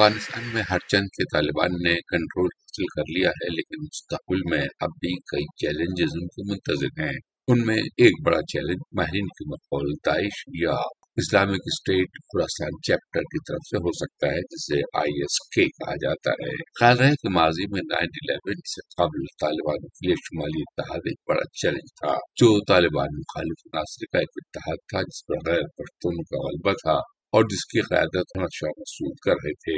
افغانستان میں ہر چند کے طالبان نے کنٹرول حاصل کر لیا ہے، لیکن مستقبل میں اب بھی کئی چیلنجز ان کو منتظر ہیں۔ ان میں ایک بڑا چیلنج ماہرین کے مقبول داعش یا اسلامک اسٹیٹ خراسان چیپٹر کی طرف سے ہو سکتا ہے جسے آئی ایس کے کہا جاتا ہے۔ خیال ہے کہ ماضی میں نائن الیون سے قبل طالبانوں کے لیے شمالی اتحاد ایک بڑا چیلنج تھا، جو طالبان مخالف عناصر کا ایک اتحاد تھا، جس پر غیر پختون کا غلبہ تھا۔ اور جس کی قیادت احمد شاہ مسعود کر رہے تھے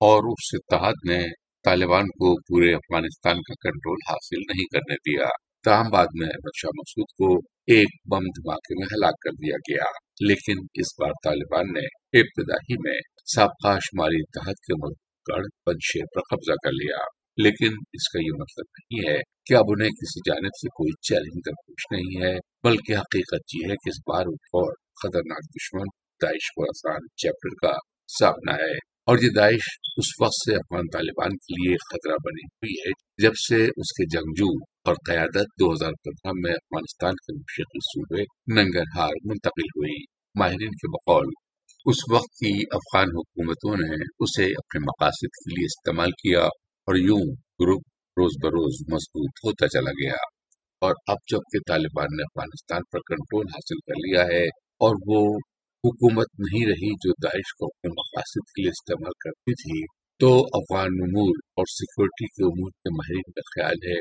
اور اس اتحاد نے طالبان کو پورے افغانستان کا کنٹرول حاصل نہیں کرنے دیا، تاہم بعد میں احمد شاہ مسعود کو ایک بم دھماکے میں ہلاک کر دیا گیا۔ لیکن اس بار طالبان نے ابتدا ہی میں سابقہ شمالی اتحاد کے ملک گڑھ پنشیر پر قبضہ کر لیا۔ لیکن اس کا یہ مطلب نہیں ہے کہ اب انہیں کسی جانب سے کوئی چیلنج درپیش نہیں ہے، بلکہ حقیقت یہ ہے کہ اس بار اور خطرناک دشمن داعش خراسان چیپٹر کا سامنا ہے اور یہ داعش اس وقت سے افغان طالبان کے لیے خطرہ بنی ہوئی ہے، جب سے اس کے جنگجو اور قیادت دو ہزار پندرہ میں افغانستان کے مشرقی صوبے ننگرہار منتقل ہوئی۔ ماہرین کے بقول، اس وقت کی افغان حکومتوں نے اسے اپنے مقاصد کے لیے استعمال کیا اور یوں گروپ روز بروز مضبوط ہوتا چلا گیا۔ اور اب جبکہ طالبان نے افغانستان پر کنٹرول حاصل کر لیا ہے اور وہ حکومت نہیں رہی جو داعش کو اپنے مقاصد کے لیے استعمال کرتی تھی، تو افغان امور اور سیکورٹی کے امور کے ماہرین کا خیال ہے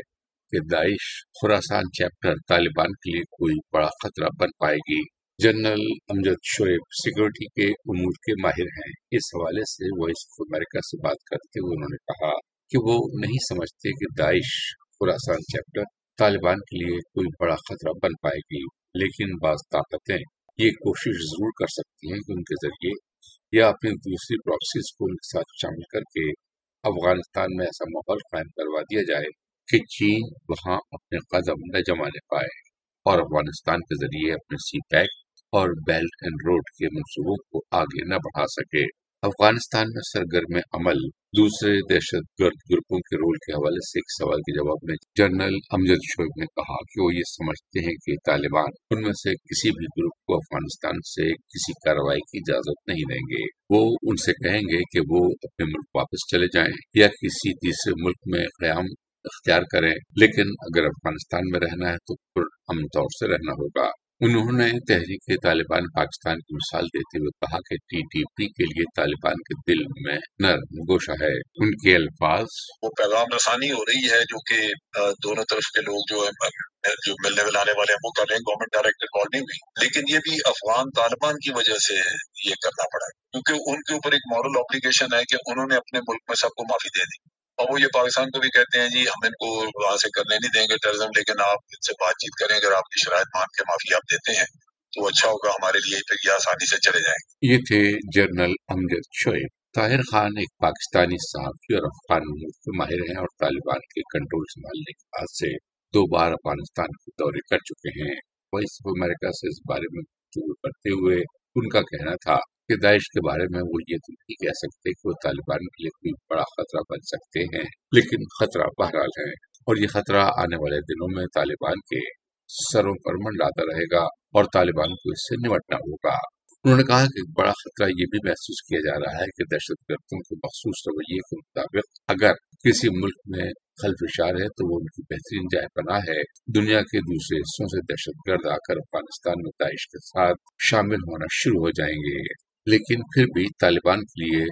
کہ داعش خراسان چیپٹر طالبان کے لیے کوئی بڑا خطرہ بن پائے گی۔ جنرل امجد شعیب سیکورٹی کے امور کے ماہر ہیں۔ اس حوالے سے وائس آف امریکہ سے بات کرتے ہوئے انہوں نے کہا کہ وہ نہیں سمجھتے کہ داعش خراسان چیپٹر طالبان کے لیے کوئی بڑا خطرہ بن پائے گی، لیکن بعض طاقتیں یہ کوشش ضرور کر سکتی ہیں کہ ان کے ذریعے یا اپنی دوسری پراکسیز کو ان کے ساتھ شامل کر کے افغانستان میں ایسا ماحول قائم کروا دیا جائے کہ چین وہاں اپنے قدم نہ جمانے پائے اور افغانستان کے ذریعے اپنے سی پیک اور بیلٹ اینڈ روڈ کے منصوبوں کو آگے نہ بڑھا سکے۔ افغانستان میں سرگرم عمل دوسرے دہشت گرد گروپوں کے رول کے حوالے سے ایک سوال کے جواب میں جنرل امجد شعیب نے کہا کہ وہ یہ سمجھتے ہیں کہ طالبان ان میں سے کسی بھی گروپ کو افغانستان سے کسی کارروائی کی اجازت نہیں دیں گے۔ وہ ان سے کہیں گے کہ وہ اپنے ملک واپس چلے جائیں یا کسی تیسرے ملک میں قیام اختیار کریں۔ لیکن اگر افغانستان میں رہنا ہے تو پر امن طور سے رہنا ہوگا۔ انہوں نے تحریک طالبان پاکستان کی مثال دیتے ہوئے کہا کہ ٹی ٹی پی کے لیے طالبان کے دل میں نرم گوشہ ہے۔ ان کے الفاظ وہ پیغام رسانی ہو رہی ہے جو کہ دونوں طرف کے لوگ جو جو ملنے ملانے والے ہیں، وہ کر رہے ہیں۔ گورنمنٹ ڈائریکٹ کال نہیں ہوئی۔ لیکن یہ بھی افغان طالبان کی وجہ سے یہ کرنا پڑا کیونکہ ان کے اوپر ایک مارل اپلیکیشن ہے کہ انہوں نے اپنے ملک میں سب کو معافی دے دی۔ اور وہ یہ پاکستان کو بھی کہتے ہیں جی ہم ان کو وہاں سے کرنے نہیں دیں گے ٹیرزم لیکن آپ ان سے بات چیت کریں، اگر آپ کی شرائط مان کے معافی آپ دیتے ہیں، تو اچھا ہوگا ہمارے لیے، پھر یہ آسانی سے چلے جائیں گے۔ یہ تھے جنرل امجد شعیب۔ طاہر خان ایک پاکستانی صحافی اور افغان امور کے ماہر ہیں اور طالبان کے کنٹرول سنبھالنے کے بعد سے دو بار افغانستان کے دورے کر چکے ہیں۔ وائس آف امریکہ سے اس بارے میں گفتگو کرتے ہوئے ان کا کہنا تھا کہ داعش کے بارے میں وہ یہ تو نہیں کہہ سکتے کہ وہ طالبان کے لیے کوئی بڑا خطرہ بن سکتے ہیں، لیکن خطرہ بہرحال ہے۔ اور یہ خطرہ آنے والے دنوں میں طالبان کے سروں پر منڈاتا رہے گا اور طالبان کو اس سے نمٹنا ہوگا۔ انہوں نے کہا کہ ایک بڑا خطرہ یہ بھی محسوس کیا جا رہا ہے کہ دہشت گردوں کے مخصوص رویے کے مطابق اگر کسی ملک میں خلفشار ہے تو وہ ان کی بہترین جائے پناہ ہے۔ دنیا کے دوسرے حصوں سے دہشت گرد آ کر افغانستان میں داعش کے ساتھ شامل ہونا شروع ہو جائیں گے۔ لیکن پھر بھی طالبان کے لیے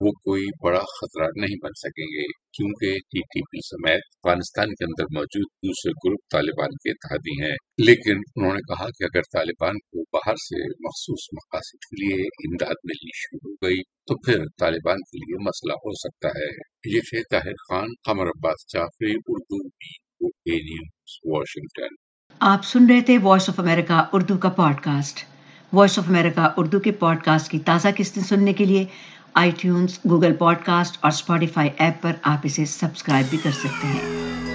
وہ کوئی بڑا خطرہ نہیں بن سکیں گے، کیونکہ ٹی ٹی پی سمیت افغانستان کے اندر موجود دوسرے گروپ طالبان کے اتحادی ہیں۔ لیکن انہوں نے کہا کہ اگر طالبان کو باہر سے مخصوص مقاصد کے لیے امداد ملنی شروع ہو گئی، تو پھر طالبان کے لیے مسئلہ ہو سکتا ہے۔ یہ تھے طاہر خان، قمر عباس جعفری، اردو نیوز واشنگٹن آپ سن رہے تھے وائس آف امریکہ اردو کا podcast voice of America Urdu کے پوڈ کاسٹ کی تازہ قسطیں سننے کے لیے iTunes Google podcast اور اسپاٹیفائی ایپ پر آپ اسے سبسکرائب بھی کر سکتے ہیں۔